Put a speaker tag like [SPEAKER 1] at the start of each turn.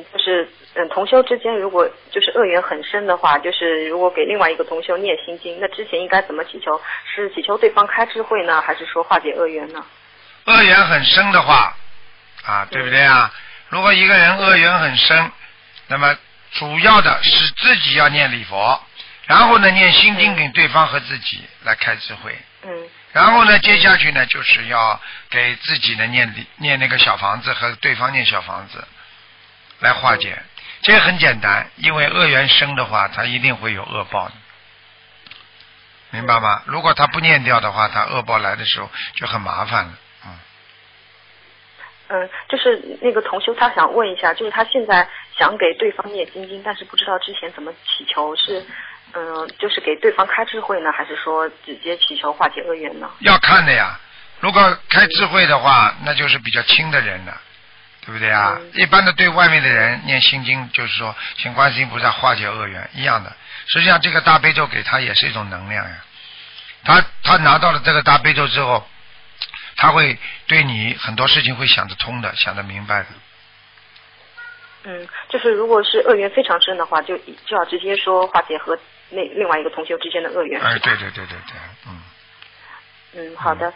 [SPEAKER 1] 嗯，就是嗯，同修之间如果就是恶缘很深的话，就是如果给另外一个同修念心经，那之前应该怎么祈求？是祈求对方开智慧呢，还是说化解恶缘呢？
[SPEAKER 2] 恶缘很深的话，啊，对不对啊？如果一个人恶缘很深，那么主要的是自己要念礼佛，然后呢念心经给对方和自己来开智慧。
[SPEAKER 1] 嗯
[SPEAKER 2] 然后呢，接下去呢，就是要给自己呢念礼念那个小房子和对方念小房子，来化解。这个很简单，因为恶缘生的话，他一定会有恶报的，明白吗？如果他不念掉的话，他恶报来的时候就很麻烦了。嗯，
[SPEAKER 1] 嗯，就是那个同修他想问一下，就是他现在想给对方念心经，但是不知道之前怎么祈求，是嗯，就是给对方开智慧呢，还是说直接祈求化解恶缘呢？
[SPEAKER 2] 要看的呀。如果开智慧的话，那就是比较轻的人了，对不对啊？
[SPEAKER 1] 嗯
[SPEAKER 2] 一般的对外面的人念心经，就是说请观世音菩萨化解恶缘一样的。实际上，这个大悲咒给他也是一种能量呀。他他拿到了这个大悲咒之后，他会对你很多事情会想得通的，想得明白的。
[SPEAKER 1] 嗯，就是如果是恶缘非常深的话，就就要直接说化解和那另外一个同学之间的恶缘。
[SPEAKER 2] 哎，对对对对对，嗯。
[SPEAKER 1] 嗯，好的。